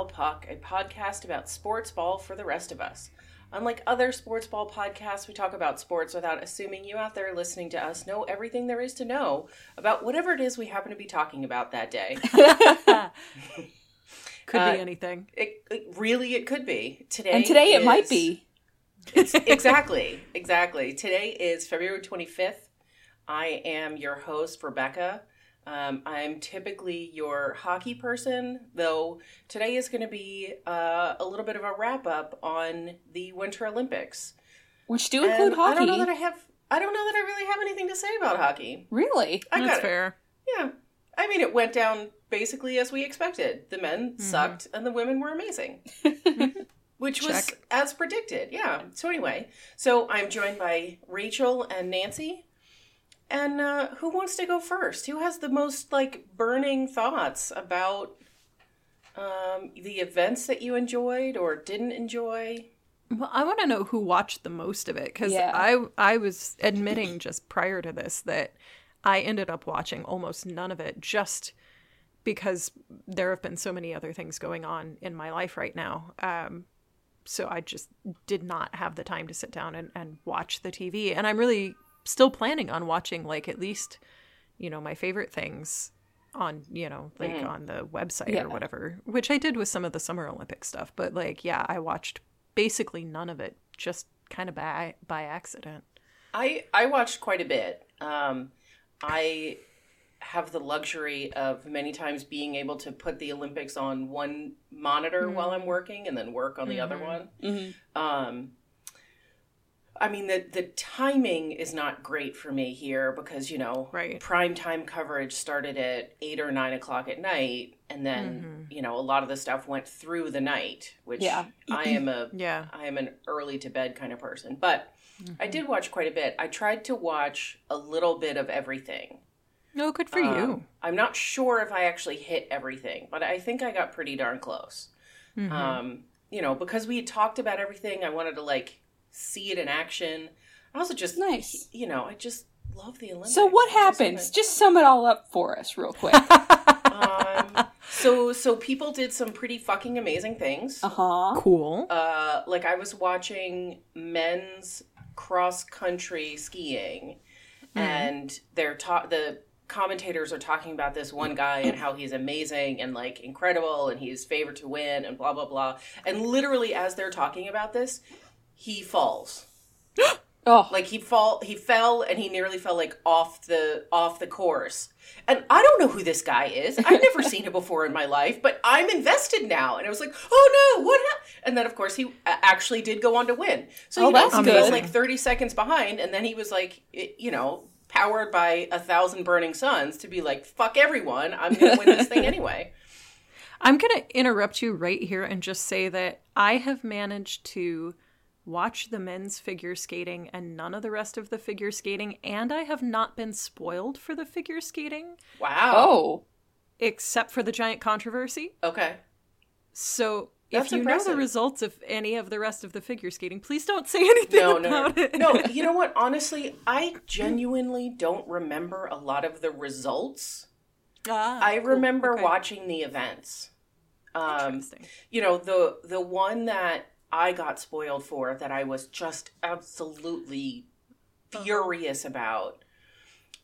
Hello, and welcome to Foul Puck, a podcast about sports ball for the rest of us. Unlike other sports ball podcasts, we talk about sports without assuming you out there listening to us know everything there is to know about whatever it is we happen to be talking about that day. Could Uh, be anything. It, it really it could be today. and today it might be. Exactly, exactly. Today is February 25th. I am your host, Rebecca. Um, I'm typically your hockey person, though today is going to be uh, a little bit of a wrap up on the Winter Olympics. Which do And include hockey. I don't know that I have. I don't know that I really have anything to say about hockey. really? I That's got it. fair. Yeah, I mean, it went down basically as we expected. The men Mm-hmm. sucked, and the women were amazing. Which was Check. as predicted, yeah. So anyway, so I'm joined by Rachel and Nancy. And uh, who wants to go first? Who has the most like burning thoughts about um, the events that you enjoyed or didn't enjoy? Well, I want to know who watched the most of it because Yeah. I I was admitting just prior to this that I ended up watching almost none of it just because there have been so many other things going on in my life right now. Um, so I just did not have the time to sit down and, and watch the TV. And I'm really still planning on watching like at least, you know, my favorite things on, you know, like on the website Yeah. or whatever, which I did with some of the Summer Olympic stuff. But like, yeah, I watched basically none of it, just kind of by by accident. I I watched quite a bit. Um, I have the luxury of many times being able to put the Olympics on one monitor while I'm working and then work on the other one. Mm-hmm. Um, I mean the the timing is not great for me here because you know Right. prime time coverage started at eight or nine o'clock at night, and then you know a lot of the stuff went through the night, which Yeah. I am a Yeah. I am an early to bed kind of person, but I did watch quite a bit. I tried to watch a little bit of everything. Oh, good for you. Um, I'm not sure if I actually hit everything, but I think I got pretty darn close. Mm-hmm. Um, you know, because we had talked about everything, I wanted to like see it in action. I also just Nice. You know, I just love the Olympics. So what I just happens? Just sum it all up for us real quick. um, so so people did some pretty fucking amazing things. Uh huh. Cool. uh, like I was watching men's cross country skiing, and they're ta- the commentators are talking about this one guy and how he's amazing and like incredible and he's favored to win and blah blah blah. And literally, as they're talking about this, he falls. Oh, Like he fall, he fell, and he nearly fell like off the off the course. And I don't know who this guy is. I've never seen him before in my life, but I'm invested now. And I was like, oh no, what? hap-" And then of course he uh, actually did go on to win. So Oh, you know, that's he was like 30 seconds behind, and then he was like, you know, powered by a thousand burning suns to be like, fuck everyone, I'm gonna win this thing anyway. I'm going to interrupt you right here and just say that I have managed to watch the men's figure skating and none of the rest of the figure skating, and I have not been spoiled for the figure skating Wow. oh, except for the giant controversy. Okay. So That's if you know the results of any of the rest of the figure skating, please don't say anything No, no, about no. it. no. You know what? Honestly, I genuinely don't remember a lot of the results. Ah, I cool. remember Okay. watching the events. Um, Interesting. you know the the one that I got spoiled for that I was just absolutely Uh-huh. furious about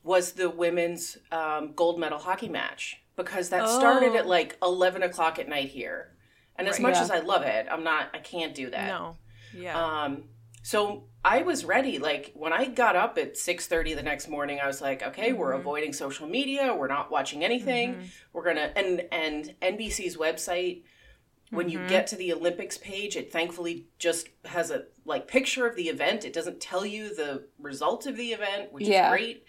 was the women's um, gold medal hockey match because that started Oh. at like eleven o'clock at night here, and as Right. much Yeah. as I love it, I'm not. I can't do that. No. Yeah. Um, so I was ready. Like when I got up at six thirty the next morning, I was like, okay, we're Mm-hmm. avoiding social media. We're not watching anything. We're gonna and and NBC's website. When Mm-hmm. you get to the Olympics page, it thankfully just has a like picture of the event. It doesn't tell you the result of the event, which Yeah. is great.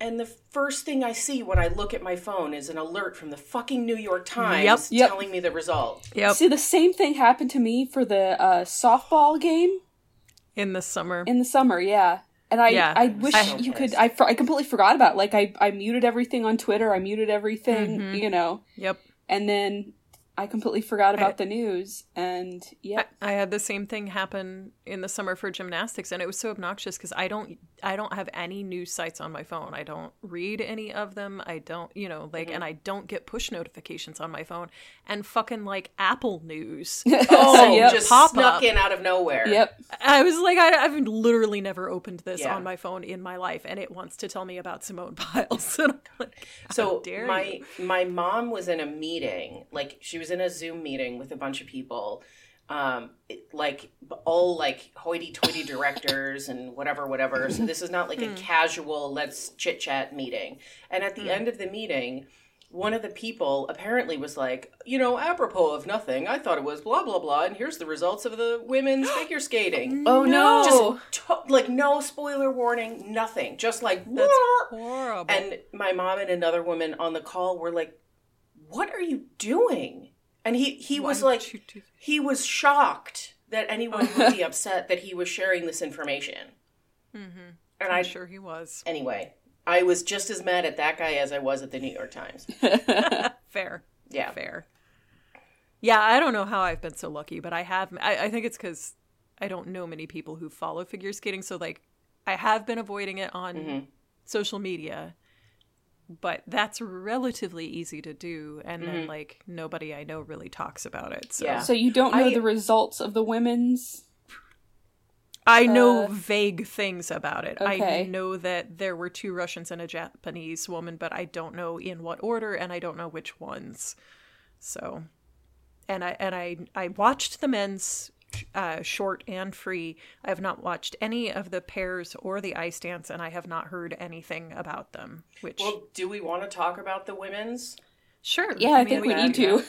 And the first thing I see when I look at my phone is an alert from the fucking New York Times Yep. Yep. telling me the result. yep. see, the same thing happened to me for the uh, softball game In the summer. in the summer. Yeah, and I, Yeah. I wish so you could. I, I completely forgot about. It. Like I, I muted everything on Twitter. I muted everything. Mm-hmm. You know, yep. and then I completely forgot about the news. And yeah, I had the same thing happen in the summer for gymnastics, and it was so obnoxious because I don't, I don't have any news sites on my phone. I don't read any of them. I don't, you know, like, mm-hmm. and I don't get push notifications on my phone. And fucking like Apple News, Oh, oh Yep. just Pop snuck up. in out of nowhere. yep. I was like, I, I've literally never opened this Yeah. on my phone in my life, and it wants to tell me about Simone Biles. like, So dare my you? my mom was in a meeting, like she was in a Zoom meeting with a bunch of people, um, it- like all like hoity-toity directors and whatever, whatever. So this is not like a casual let's chit chat meeting. And at the end of the meeting, one of the people apparently was like, you know, apropos of nothing, I thought it was blah blah blah, and here's the results of the women's figure skating. Oh no! Just to- like no spoiler warning, nothing. Just like That's horrible. and my mom and another woman on the call were like, "What are you doing?" And he he was Why would like, you do- he was shocked that anyone would be upset that he was sharing this information. Mhm. And I'm I sure he was. anyway, I was just as mad at that guy as I was at the New York Times. Fair. Yeah, fair. Yeah, I don't know how I've been so lucky, but I have. I, I think it's because I don't know many people who follow figure skating. So, like, I have been avoiding it on Mhm. social media, but that's relatively easy to do. And then, Mhm. like, nobody I know really talks about it. So, Yeah. so you don't know I- the results of the women's? I know Uh, vague things about it. I know that there were two Russians and a Japanese woman, but I don't know in what order, and I don't know which ones. So, and I and I I watched the men's uh, short and free. I have not watched any of the pairs or the ice dance, and I have not heard anything about them. Which Well, do we want to talk about the women's sure, Yeah, I, mean, think we we need can, to.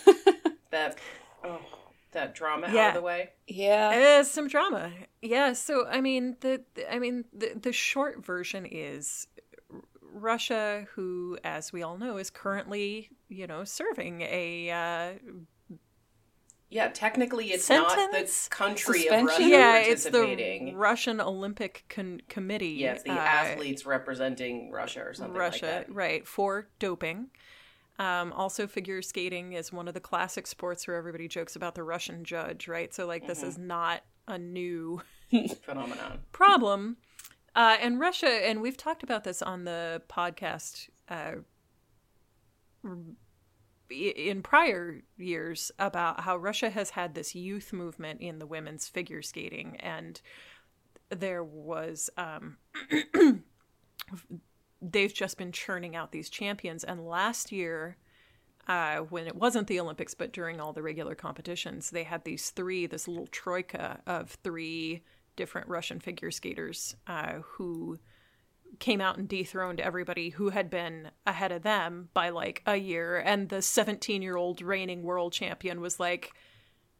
that oh, that drama out of the way? yeah. Uh, some drama. Yeah, so I mean the, the- I mean the the short version is Russia who as we all know is currently, you know, serving a uh Yeah, technically it's not the Sentence? country of Suspension? Russia yeah, it's the. Russian Olympic Con- Committee. yeah, it's the uh, athletes representing Russia or something Russia, like that. right, for doping. Um, also, figure skating is one of the classic sports where everybody jokes about the Russian judge, right? So, like, this is not a new Phenomenon. problem. Uh, and Russia, and we've talked about this on the podcast uh, in prior years about how Russia has had this youth movement in the women's figure skating, and there was um, they've just been churning out these champions. And last year, uh, when it wasn't the Olympics, but during all the regular competitions, they had these three, this little troika of three different Russian figure skaters uh, who came out and dethroned everybody who had been ahead of them by like a year. And the 17 year old reigning world champion was like,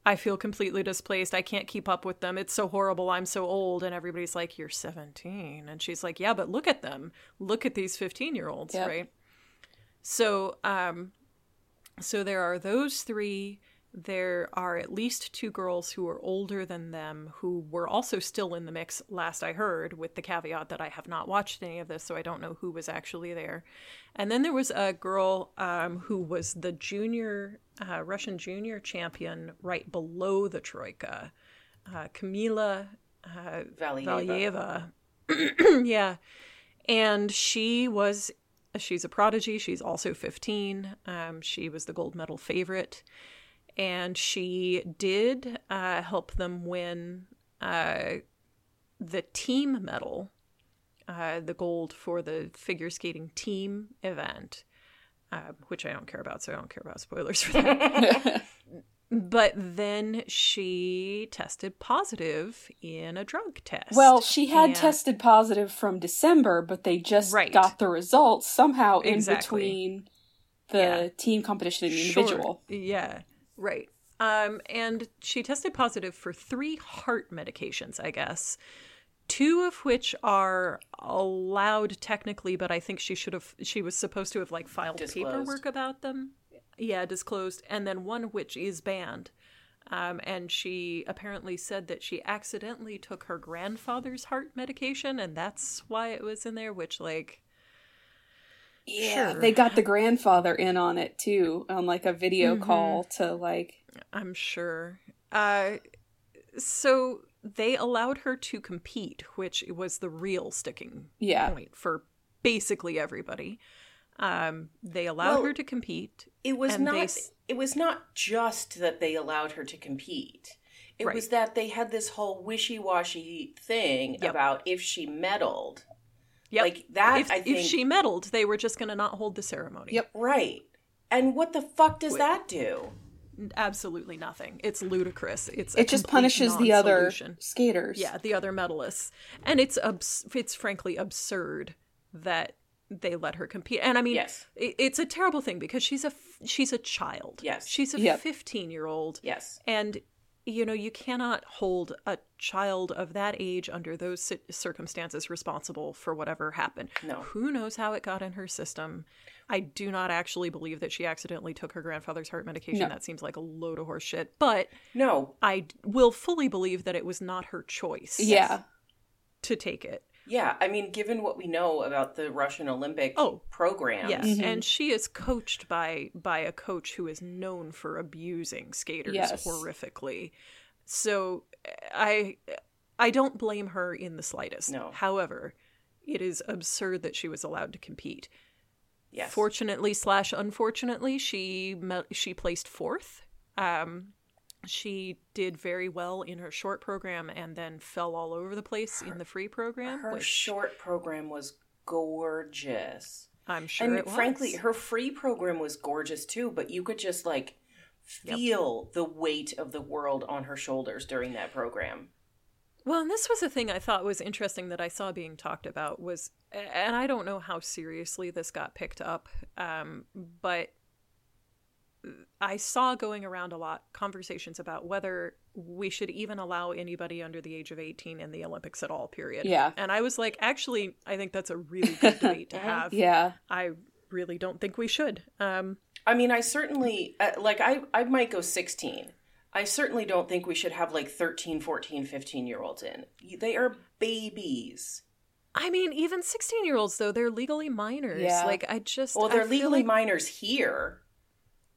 I feel completely displaced. I can't keep up with them. It's so horrible. I'm so old. And everybody's like, You're 17. And she's like, Yeah, but look at them. Look at these 15 year olds, Yep. right? So, um, so there are those three. There are at least two girls who are older than them who were also still in the mix, last I heard, with the caveat that I have not watched any of this, so I don't know who was actually there. And then there was a girl um, who was the junior, uh, Russian junior champion right below the Troika, uh, Kamila uh, Valieva. Valieva. yeah. And she was, she's a prodigy. She's also 15. Um, she was the gold medal favorite. And she did uh, help them win uh, the team medal, uh, the gold for the figure skating team event, uh, which I don't care about, so I don't care about spoilers for that. But then she tested positive in a drug test. Well, she had And- tested positive from December, but they just Right. got the results somehow in Exactly. between the Yeah. team competition and the Sure. individual. Yeah, right. Um, and she tested positive for three heart medications, I guess. Two of which are allowed technically, but I think she should have. She was supposed to have like filed Disclosed. paperwork about them. Yeah, disclosed, and then one which is banned. Um, and she apparently said that she accidentally took her grandfather's heart medication, and that's why it was in there. Which, like, Yeah, Sure. they got the grandfather in on it too, on like a video Mhm. call to like. I'm sure. Uh, so they allowed her to compete, which was the real sticking Yeah. point for basically everybody. Um, they allowed Well, her to compete. It was not. they It was not just that they allowed her to compete. It Right. was that they had this whole wishy-washy thing Yep. about if she meddled. Yep. Like that, if, I think. if she meddled, they were just going to not hold the ceremony. Yep. right. And what the fuck does Wait. that do? Absolutely nothing. It's ludicrous. It's It just punishes the other skaters. Yeah, the other medalists, and it's abs- it's frankly absurd that they let her compete. And I mean, Yes. it, it's a terrible thing because she's a f- she's a child. Yes. she's a Yep. fifteen year old, Yes. and you know you cannot hold a child of that age under those circumstances responsible for whatever happened. No. Who knows how it got in her system? I do not actually believe that she accidentally took her grandfather's heart medication. No. That seems like a load of horse shit. But No. I will fully believe that it was not her choice Yeah. to take it. Yeah. I mean, given what we know about the Russian Olympic Oh, program. Yes, Mhm. and she is coached by by a coach who is known for abusing skaters Yes. horrifically. So I I don't blame her in the slightest. No. However, it is absurd that she was allowed to compete. Yes. Fortunately slash unfortunately, she she placed fourth. Um, she did very well in her short program and then fell all over the place in the free program. her which short program was gorgeous. I'm sure and it was. frankly, her free program was gorgeous too, but you could just like feel the weight of the world on her shoulders during that program. Well, and this was a thing I thought was interesting that I saw being talked about was, and I don't know how seriously this got picked up, um, but I saw going around a lot conversations about whether we should even allow anybody under the age of 18 in the Olympics at all, period. Yeah. And I was like, actually, I think that's a really good debate to have. Yeah. I really don't think we should. Um, I mean, I certainly uh, like I I might go 16. I certainly don't think we should have like 13, 14, 15 year olds in. They are babies. I mean, even 16 year olds, though, they're legally minors. Yeah. Like, I just. Well, they're feel legally like minors here.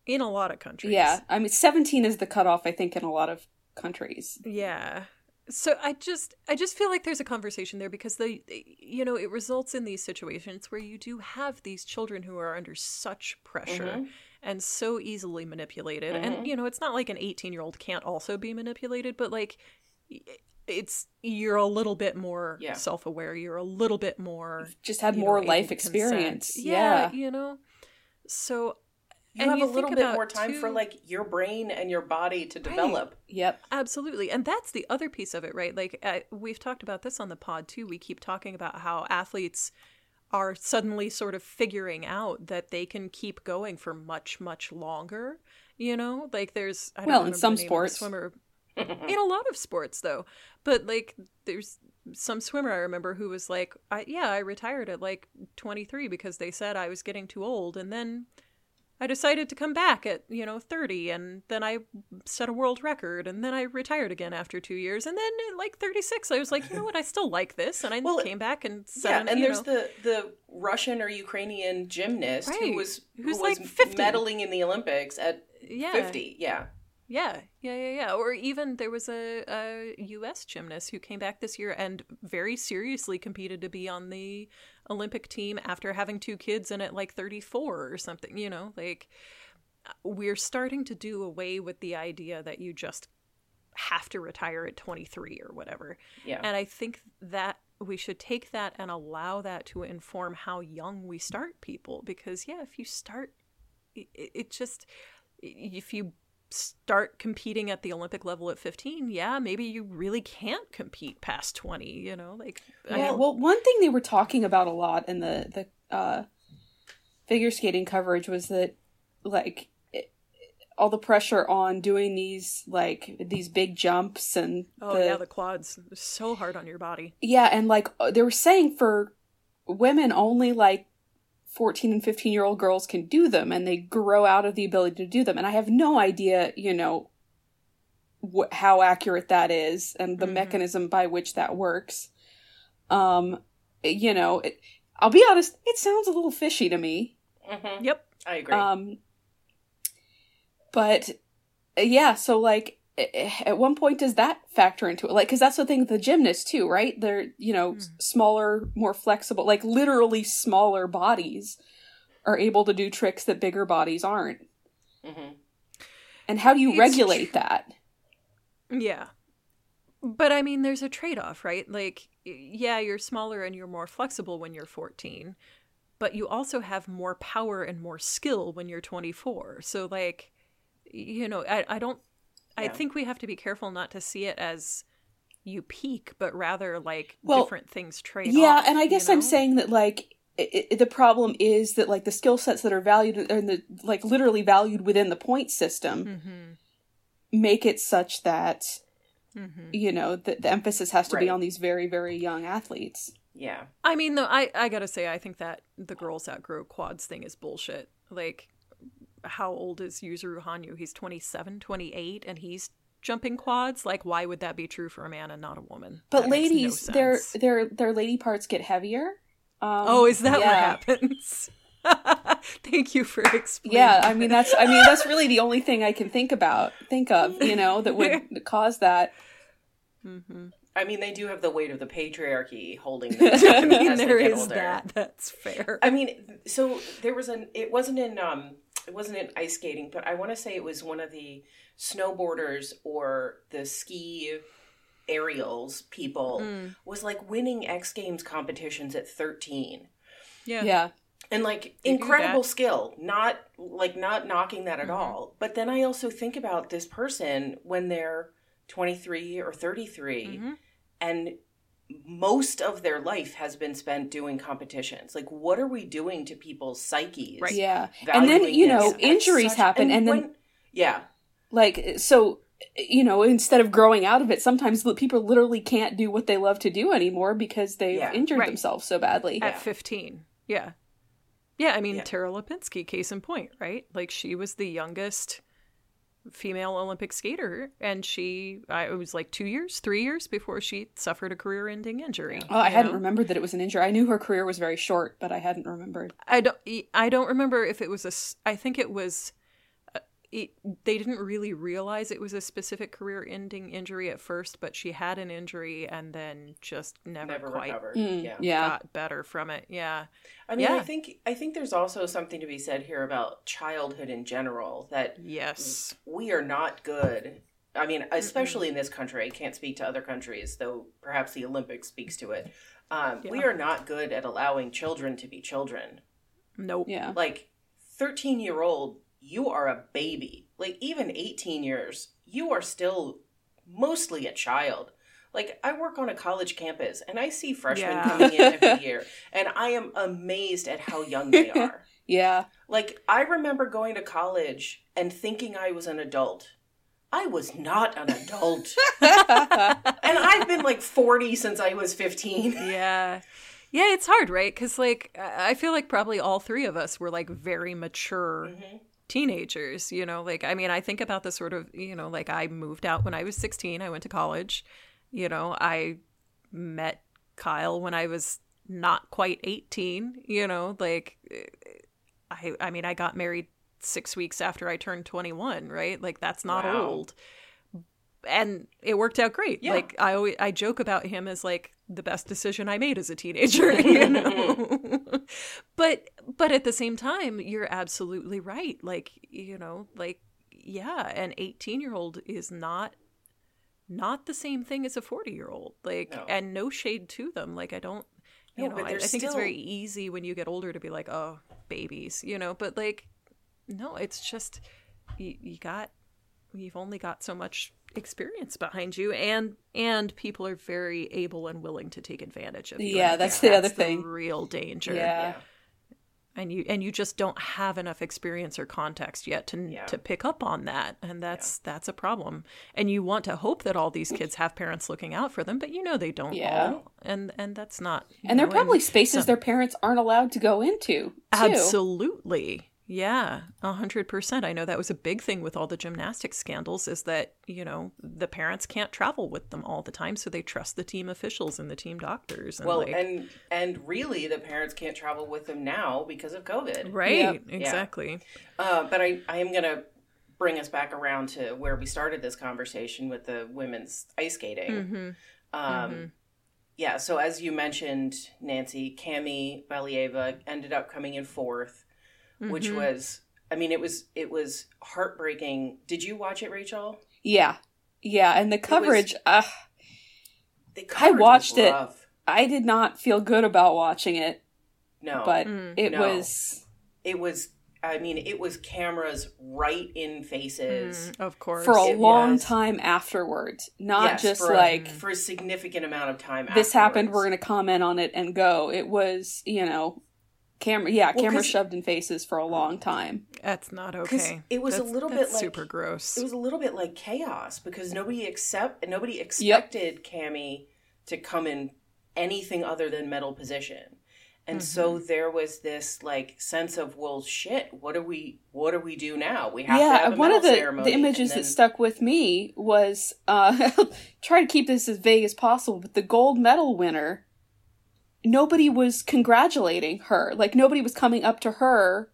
In a lot of countries. Yeah. I mean, 17 is the cutoff, I think, in a lot of countries. Yeah. So I just I just feel like there's a conversation there because the you know it results in these situations where you do have these children who are under such pressure Mhm. and so easily manipulated Mhm. and you know it's not like an 18 year old can't also be manipulated but like it's you're a little bit more Yeah. self aware you're a little bit more Just had you know, more life experience. yeah, Yeah. you know so You and have you a little bit more time for like your brain and your body to Right. develop. Yep. Absolutely. And that's the other piece of it, right? Like, uh, we've talked about this on the pod too. We keep talking about how athletes are suddenly sort of figuring out that they can keep going for much, much longer. You know, like there's, I don't Well, in some the name of the sports. swimmer. in a lot of sports, though. But like, there's some swimmer I remember who was like, I, yeah, I retired at like 23 because they said I was getting too old. And then I decided to come back at, you know, 30 and then I set a world record and then I retired again after 2 years and then at like 36 I was like, you know what, I still like this and I Well, came back and set Yeah, an- and there's know, the the Russian or Ukrainian gymnast who Right. was who was like 50. medaling in the Olympics at yeah. 50. Yeah. Yeah, yeah, yeah, yeah. Or even there was a, a U.S. gymnast who came back this year and very seriously competed to be on the Olympic team after having two kids and at like 34 or something. You know, like we're starting to do away with the idea that you just have to retire at 23 or whatever. Yeah. And I think that we should take that and allow that to inform how young we start people because yeah, if you start it, it just if you start competing at the Olympic level at 15, yeah, maybe you really can't compete past 20, you know? Like Yeah, don't- well, one thing they were talking about a lot in the the uh, figure skating coverage was that like it, all the pressure on doing these like these big jumps and oh yeah, the quads so hard on your body. yeah, and like uh, they were saying for women only like 14 and 15 year old girls can do them and they grow out of the ability to do them and i have no idea you know wh- how accurate that is and the Mhm. mechanism by which that works um you know it, I'll be honest, it sounds a little fishy to me. hmm Yep. I agree. Um, but yeah, so like a- at one point does that factor into it? Like, because that's the thing with the gymnasts too, right? They're you know s- smaller, more flexible, like literally smaller bodies are able to do tricks that bigger bodies aren't. hmm And how do you It's regulate that? Yeah. But I mean, there's a trade off, right? Like, yeah, you're smaller and you're more flexible when you're 14, but you also have more power and more skill when you're 24. So, like, you know, I, I don't, I think we have to be careful not to see it as you peak, but rather like Well, different things trade Yeah, off. and I you guess I'm saying that like i i the problem is that like the skill sets that are valued and the like literally valued within the point system Mhm. make it such that Mhm. you know the, the emphasis has to be on these very very young athletes. Yeah. I mean, though, I, I gotta say, I think that the girls outgrow quads thing is bullshit. Like, how old is Yuzuru Hanyu? He's 27, 28, and he's jumping quads? Like, why would that be true for a man and not a woman? But That makes no ladies, their their their lady parts get heavier. Um, Oh, is that yeah. what happens? Thank you for explaining. Yeah, I mean that's I mean that's really the only thing I can think about think of you know that would cause that. Mm-hmm. I mean, they do have the weight of the patriarchy holding them. I mean, as they there get is older. that. That's fair. I mean, so there was an. It wasn't in. Um, it wasn't in ice skating, but I want to say it was one of the snowboarders or the ski aerials people Mm, was like winning X Games competitions at thirteen. yeah. Yeah, and like They incredible skill not like not knocking that at Mhm. all but then i also think about this person when they're 23 or 33 Mhm. and most of their life has been spent doing competitions like what are we doing to people's psyches Right. yeah, and then you know injuries such- happen, and, then when- yeah like so you know instead of growing out of it, sometimes people literally can't do what they love to do anymore because they've Yeah. injured Right. themselves so badly. At Yeah. 15. Yeah. Yeah, I mean, Yeah. Tara Lipinski, case in point, right? Like, she was the youngest female Olympic skater, and she, I, it was like two years, three years before she suffered a career ending injury. Oh, I hadn't know? remembered that it was an injury. I knew her career was very short, but I hadn't remembered. I don't, I don't remember if it was a. I think it was, it, they didn't really realize it was a specific career ending injury at first, but she had an injury and then just never, never quite recovered Mm, yeah yeah. got better from it. Yeah. i mean i think i think there's also something to be said here about childhood in general that Yes. we are not good. I mean, especially in this country. I can't speak to other countries, though perhaps the Olympics speaks to it. Um, We are not good at allowing children to be children. Nope. Yeah. Like, 13 year old, you are a baby. Like, even 18 years, you are still mostly a child. Like, I work on a college campus and I see freshmen Yeah. coming in every year, and I am amazed at how young they are. Yeah. Like, I remember going to college and thinking I was an adult. I was not an adult. and I've been like 40 since I was 15. yeah yeah it's hard right because like i I feel like probably all three of us were like very mature Mhm. Teenagers you know like i mean i think about the sort of you know like i moved out when i was 16 i went to college you know i met kyle when i was not quite 18 you know like i i mean i got married six weeks after i turned 21 right like that's not Wow. old and it worked out great. Yeah. like i always i joke about him as like the best decision i made as a teenager you know? But but at the same time you're absolutely right. Like you know like yeah an 18 year old is not not the same thing as a 40 year old like No. and no shade to them. Like i don't you No, know I, I think it's very easy when you get older to be like oh babies you know? But like no it's just you, you got you've only got so much experience behind you and and people are very able and willing to take advantage of you Yeah, And I that's the other the thing. real danger Yeah. and you and you just don't have enough experience or context yet to Yeah. to pick up on that and that's that's a problem and you want to hope that all these kids have parents looking out for them but you know they don't Yeah. all and and that's not And there are probably spaces so- their parents aren't allowed to go into. Too. absolutely Yeah, a hundred percent. I know that was a big thing with all the gymnastics scandals is that, you know, the parents can't travel with them all the time, so they trust the team officials and the team doctors. And Well, like, and and really, the parents can't travel with them now because of COVID. right, Yep. exactly. Uh, but I, I am gonna bring us back around to where we started this conversation with the women's ice skating. hmm Um, Yeah, so as you mentioned, Nancy, Cami Valieva ended up coming in 4th which was, I mean, it was it was heartbreaking. Did you watch it, Rachel? Yeah. Yeah, and the coverage, uh, The I coverage was watched it. I did not feel good about watching it, No, but Mm. it No. was it was. I mean, it was cameras right in faces. Mm, of course. for a It long was. time afterwards, not Yes, just for a- like for a significant amount of time. this happened, we're going to comment on it and go. It was, you know, camera, yeah, Well, camera 'cause- shoved in faces for a long time. That's not okay. it was a That's- little bit that's like- super gross. It was a little bit like chaos because nobody accept nobody expected Cammy to come in anything other than medal position. And so Mm-hmm. there was this like sense of well shit, what do we what do we do now? We have to yeah, have a one of the, ceremony. the images and that stuck with me was uh, try to keep this as vague as possible, but the gold medal winner, nobody was congratulating her. Like nobody was coming up to her,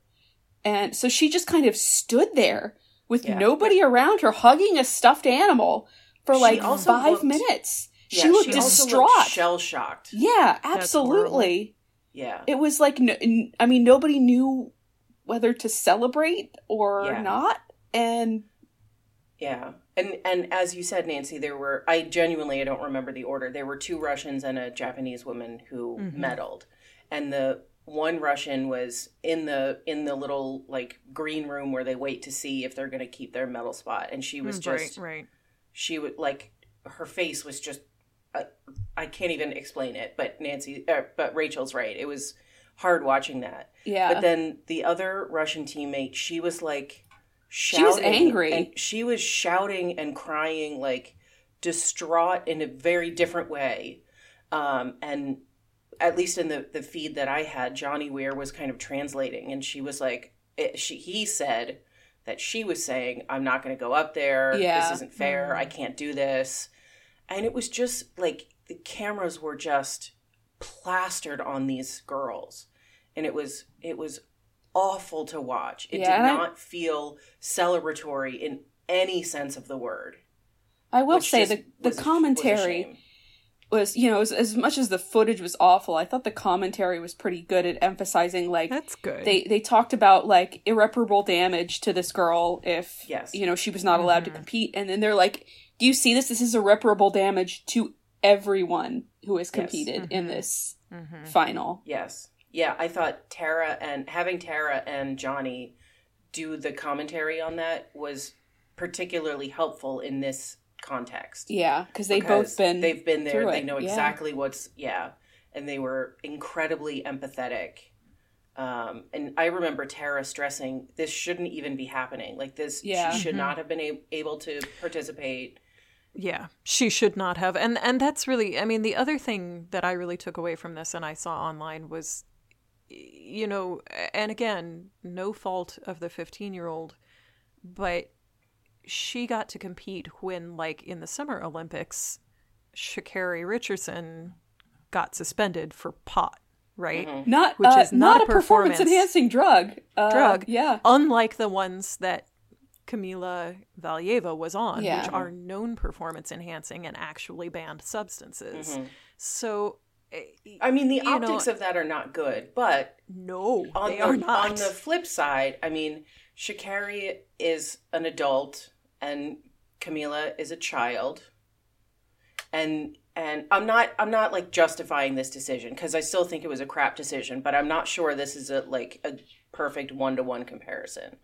and so she just kind of stood there with Yeah, nobody around her, hugging a stuffed animal for She like five looked- minutes. yeah, she looked also distraught. shell shocked. yeah, absolutely. Yeah. It was like, I mean, nobody knew whether to celebrate or Yeah. not, and Yeah. And and as you said, Nancy, there were I genuinely I don't remember the order. There were two Russians and a Japanese woman who Mhm. medaled. And the one Russian was in the in the little like green room where they wait to see if they're going to keep their medal spot and she was Mm, just right, right. she would like her face was just uh, I can't even explain it, but Nancy uh, but Rachel's right. It was hard watching that. yeah. But then the other Russian teammate, she was like She was angry. and she was shouting and crying like distraught in a very different way. Um, and at least in the, the feed that I had, Johnny Weir was kind of translating, and she was like, it, she he said that she was saying, "I'm not going to go up there. Yeah. This isn't fair. I can't do this." And it was just like the cameras were just plastered on these girls, and it was it was awful to watch. It Yeah, did and I- not feel celebratory in any sense of the word. I will say the the was a- was a commentary was, you know, as, as much as the footage was awful, I thought the commentary was pretty good at emphasizing like That's good. they they talked about like irreparable damage to this girl if Yes. you know she was not allowed to Mhm. compete, and then they're like, "Do you see this? This is irreparable damage to everyone who has competed in Mhm. this Mhm. final." Yes. Yeah, I thought Tara and having Tara and Johnny do the commentary on that was particularly helpful in this context. Yeah, because they've Because both been they've been there, through they it, know yeah. exactly what's yeah, and they were incredibly empathetic. Um, and I remember Tara stressing this shouldn't even be happening. Like this, Yeah. she should Mhm. not have been a- able to participate. Yeah, she should not have. And and that's really I mean the other thing that I really took away from this and I saw online was y- you know, and again, no fault of the 15-year-old, but she got to compete when like in the Summer Olympics, Sha'Carri Richardson got suspended for pot, right? Mhm. not Which uh, is not a performance performance enhancing drug. Uh, drug. yeah, Unlike the ones that Kamila Valieva was on, Yeah. which are known performance enhancing and actually banned substances. Mhm. So, Eh, I mean, the you know, optics of that are not good, but no, on they the, are not. On the flip side, I mean, Sha'Carri is an adult and Kamila is a child. And and I'm not I'm not like justifying this decision because I still think it was a crap decision, but I'm not sure this is a like a perfect one to one comparison.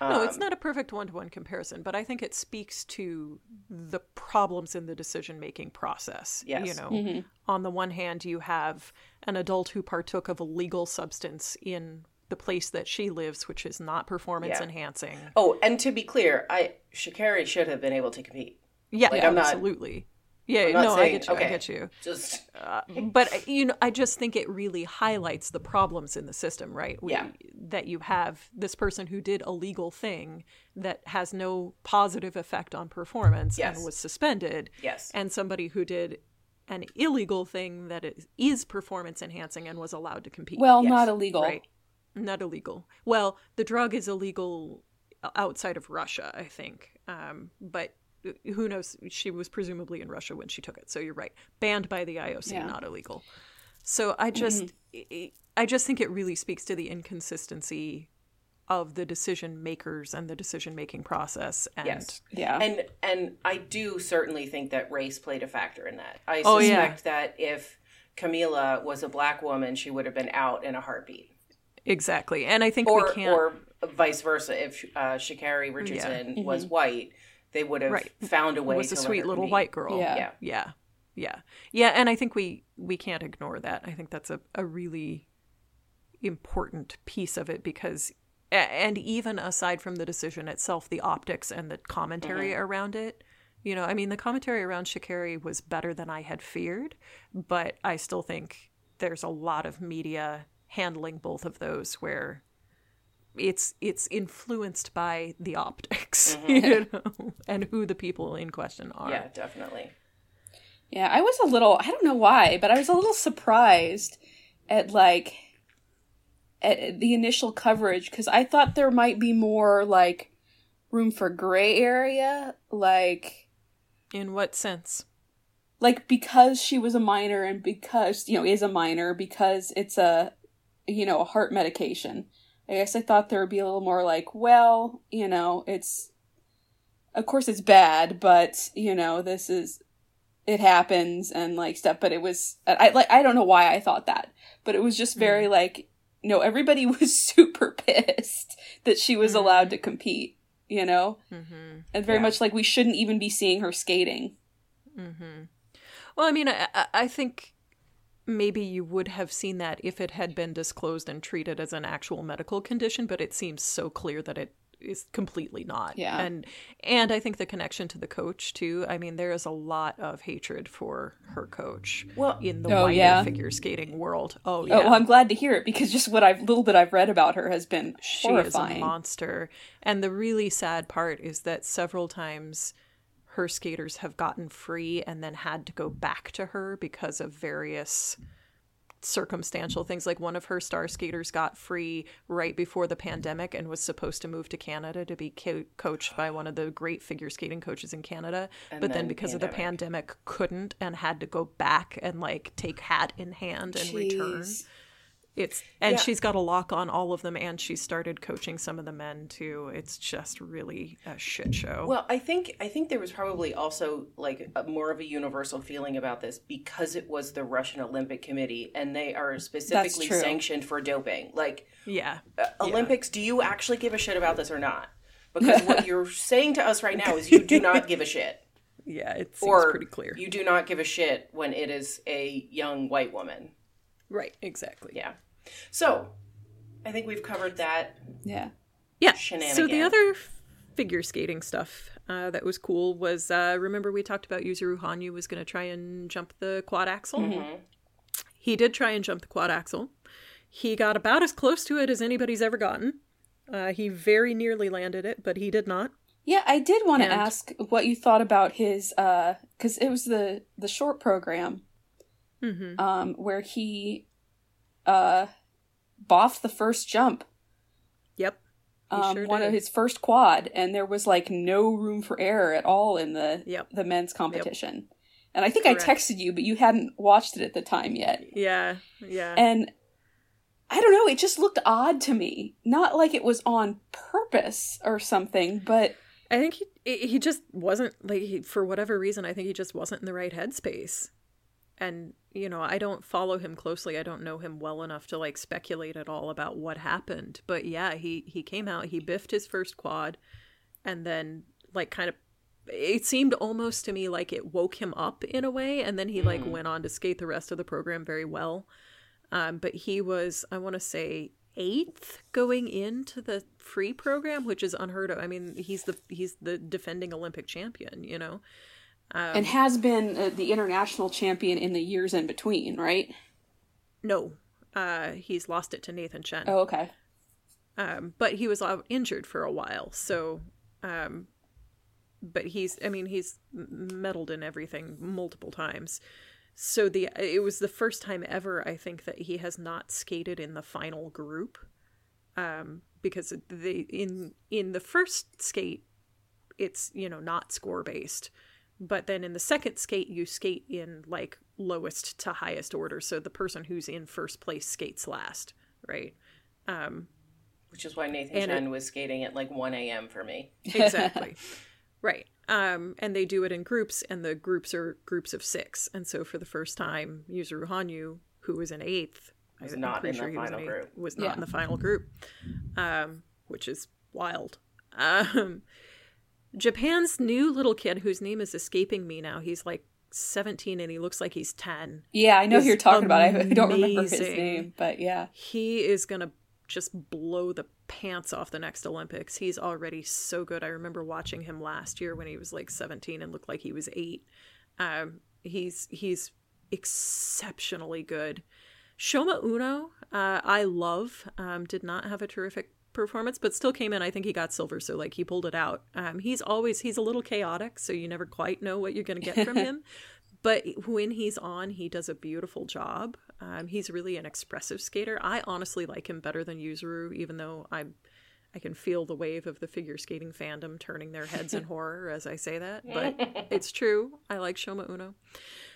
No, it's Um, not a perfect one to one comparison, but I think it speaks to the problems in the decision making process. Yes. You know, Mhm. on the one hand, you have an adult who partook of a legal substance in the place that she lives, which is not performance Yeah. enhancing. Oh, and to be clear, I Sha'Carri should have been able to compete. Yeah, Like, I'm not- absolutely. Yeah, no, I get you. okay. I get you. Just Uh, but uh, you know, I just think it really highlights the problems in the system, right? We, Yeah. That you have this person who did a legal thing that has no positive effect on performance Yes. and was suspended, yes. and somebody who did an illegal thing that is, is performance enhancing and was allowed to compete. Well, Yes, not illegal. right. Not illegal. Well, the drug is illegal outside of Russia, I think. Um, but who knows? She was presumably in Russia when she took it. So you're right. Banned by the IOC, Yeah. not illegal. So I just, I- I just think it really speaks to the inconsistency of the decision makers and the decision making process. And Yes. Yeah. And and I do certainly think that race played a factor in that. I Oh, yeah. suspect that if Kamila was a black woman, she would have been out in a heartbeat. exactly. And I think Or we can't. or vice versa. If uh, Sha'Carri Richardson was white, they would have Right. found a way. was to a let sweet little compete. white girl. Yeah. Yeah. Yeah. Yeah. Yeah. And I think we we can't ignore that. I think that's a, a really important piece of it because and even aside from the decision itself, the optics and the commentary mm-hmm. around it, you know, I mean the commentary around Sha'Carri was better than I had feared, but I still think there's a lot of media handling both of those where it's it's influenced by the optics, mm-hmm. you know, and who the people in question are. Yeah, definitely. Yeah, I was a little, I don't know why, but I was a little surprised at like at the initial coverage because I thought there might be more like room for gray area, like In what sense? like because she was a minor and because, you know, is a minor because it's a you know, a heart medication. I guess I thought there would be a little more like, well, you know, it's of course it's bad, but you know, this is it happens and like stuff but it was i like i don't know why i thought that but it was just very like no everybody was super pissed that she was allowed to compete you know Mm-hmm. and very Yeah. much like we shouldn't even be seeing her skating Mm-hmm. Well, I mean, I- I think maybe you would have seen that if it had been disclosed and treated as an actual medical condition, but it seems so clear that it is completely not. Yeah. And and I think the connection to the coach too. I mean, there is a lot of hatred for her coach Well, in the Oh, wider yeah. figure skating world. Oh, oh yeah. oh well i'm glad to hear it because just what i've little bit i've read about her has been she horrifying is a monster. And the really sad part is that several times her skaters have gotten free and then had to go back to her because of various circumstantial things like one of her star skaters got free right before the pandemic and was supposed to move to Canada to be co- coached by one of the great figure skating coaches in Canada And but then, then because of the pandemic. pandemic couldn't and had to go back and like take hat in hand and return Jeez. It's and Yeah. she's got a lock on all of them, and she started coaching some of the men too. It's just really a shit show. Well, I think I think there was probably also like a, more of a universal feeling about this because it was the Russian Olympic Committee and they are specifically sanctioned for doping. Like yeah, uh, Olympics, do you actually give a shit about this or not? Because what you're saying to us right now is you do not give a shit, yeah, it seems or pretty clear. you do not give a shit when it is a young white woman. right, exactly. Yeah. So, I think we've covered that. yeah Yeah. So the other figure skating stuff uh, that was cool was uh, remember we talked about Yuzuru Hanyu was going to try and jump the quad axel. Mm-hmm. He did try and jump the quad axel. He got about as close to it as anybody's ever gotten. Uh, he very nearly landed it, but he did not. yeah i did want to And- ask what you thought about his uh because it was the the short program Mm-hmm. um where he uh boffed the first jump Yep. He um, sure one of his first quad, and there was like no room for error at all in the Yep. the men's competition. And I think Correct. I texted you, but you hadn't watched it at the time yet. Yeah. Yeah. And I don't know, it just looked odd to me. Not like it was on purpose or something, but I think he he just wasn't like he, for whatever reason. I think he just wasn't in the right headspace. And you know, I don't follow him closely. I don't know him well enough to like speculate at all about what happened. But yeah, he he came out, he biffed his first quad, and then like kind of. It seemed almost to me like it woke him up in a way, and then he like Mhm. went on to skate the rest of the program very well. Um, but he was, I want to say, eighth going into the free program, which is unheard of. I mean, he's the he's the defending Olympic champion, you know. And has been uh, the international champion in the years in between, right? No, uh, he's lost it to Nathan Chen. Oh, okay. Um, but he was out injured for a while, so. Um, but he's, I mean, he's medaled in everything multiple times. So the it was the first time ever I think that he has not skated in the final group, um, because the in in the first skate, it's you know not score based, but then in the second skate you skate in like lowest to highest order, so the person who's in first place skates last, right? Um, Which is why Nathan And Chen it- was skating at like 1 a.m. for me. exactly right um and they do it in groups and the groups are groups of six and so for the first time Yuzuru Hanyu who was in eighth Was I'm not pretty in the he was final eighth, group. was not Yeah. in the final group um which is wild um Japan's new little kid whose name is escaping me now he's like 17 and he looks like he's 10 Yeah, I know who you're talking about. I I don't remember his name, but yeah. he is gonna just blow the pants off the next Olympics. He's already so good. I remember watching him last year when he was like 17 and looked like he was eight. Um, he's he's exceptionally good. Shoma Uno, uh, I love. Um, did not have a terrific performance, but still came in. I think he got silver, so like he pulled it out. Um, he's always he's a little chaotic, so you never quite know what you're going to get from him. But when he's on, he does a beautiful job. Um, he's really an expressive skater. I honestly like him better than Yuzuru, even though I'm I can feel the wave of the figure skating fandom turning their heads in horror as I say that. But it's true. I like Shoma Uno.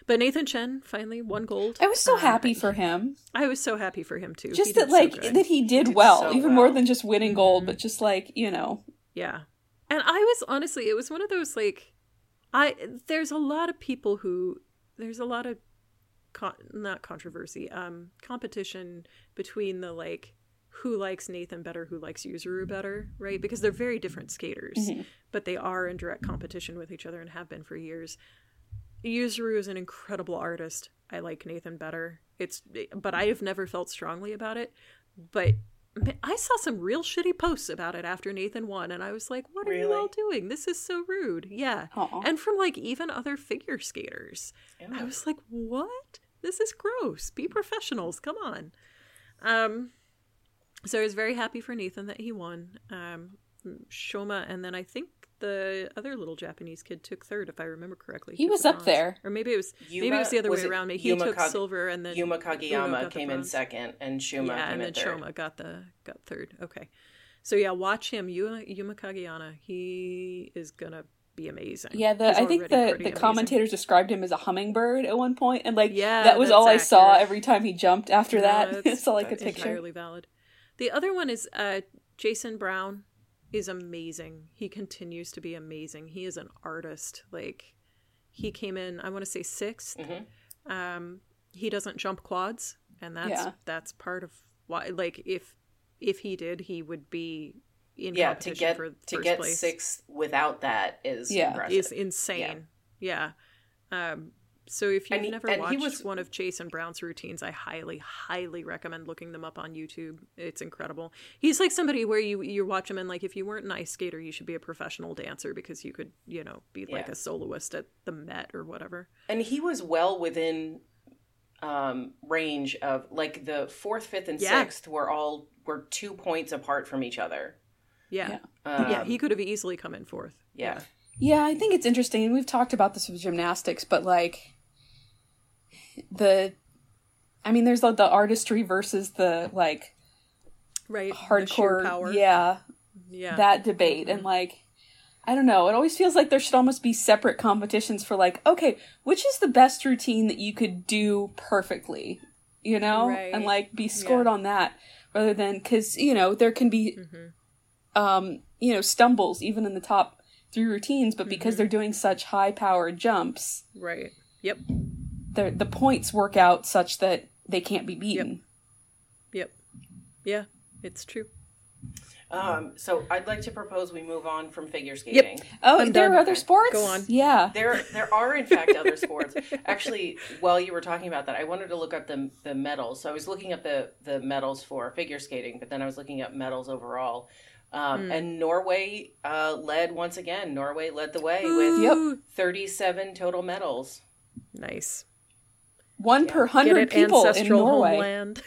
But Nathan Chen finally won gold. I was so Uh, happy for him. I was so happy for him too. Just that, like, good. that he did, did well, so even more than just winning gold, but just like you know, Yeah. And I was honestly, it was one of those like I there's a lot of people who there's a lot of con- not controversy, um competition between the like who likes Nathan better, who likes Yuzuru better, right? Because they're very different skaters, Mhm. but they are in direct competition with each other and have been for years. Yuzuru is an incredible artist. I like Nathan better. It's but I have never felt strongly about it. But I saw some real shitty posts about it after Nathan won, and I was like, "What are you all doing? This is so rude." Yeah, Aw. and from like even other figure skaters, I was like, "What? This is gross. Be professionals. Come on." Um, so I was very happy for Nathan that he won. Um, Shoma, and then I think the other little Japanese kid took third, if I remember correctly. He was the up bronze. there. or maybe it was maybe it was the other was way around. Maybe he Yuma took Kag- silver, and then Yuma Uno Kagiyama the came in second, and Shoma yeah, came and in then third. Shoma got the got third. Okay, so yeah, watch him, Yuma, Yuma Kagiyama. He is gonna be amazing. yeah. The I think already the pretty the amazing. commentators described him as a hummingbird at one point, and like Yeah, that was that's all I saw every time he jumped. After No, that, that's- that's all I could picture. entirely valid. The other one is uh, Jason Brown is amazing. He continues to be amazing. He is an artist. Like he came in, I want to say 6th Mhm. Um, he doesn't jump quads, and that's Yeah. that's part of why. Like if if he did, he would be in Yeah, to get for to first get place. sixth without that is Yeah. impressive. is insane. Yeah. Um, so if you've And never and he watched was- one of Jason Brown's routines, I highly, highly recommend looking them up on YouTube. It's incredible. He's like somebody where you you watch him and like if you weren't an ice skater, you should be a professional dancer because you could you know be like Yeah. a soloist at the Met or whatever. and he was well within um range of like the fourth fifth and Yeah. sixth were all were two points apart from each other Yeah. um, yeah, he could have easily come in fourth. yeah Yeah, I think it's interesting. We've talked about this with gymnastics, but like the, I mean, there's the, the artistry versus the like Right. Hardcore. power. Yeah, Yeah. that debate and like I don't know. It always feels like there should almost be separate competitions for like, okay, which is the best routine that you could do perfectly, you know, Right. and like be scored on that rather than because you know there can be, Mm-hmm. um, you know, stumbles even in the top three routines, but Mm-hmm. because they're doing such high power jumps, right. Yep. The the points work out such that they can't be beaten. Yep. Yeah. It's true. um so i'd like to propose we move on from figure skating Oh, I'm there done. are other sports. Go on. Yeah. there there are in fact other sports actually while you were talking about that i wanted to look up the the medals so i was looking up the the medals for figure skating but then i was looking up medals overall Um, Hmm. And Norway uh, led once again. Norway led the way with Yep. 37 total medals. Nice. One per hundred it, people in ancestral Norway. homeland.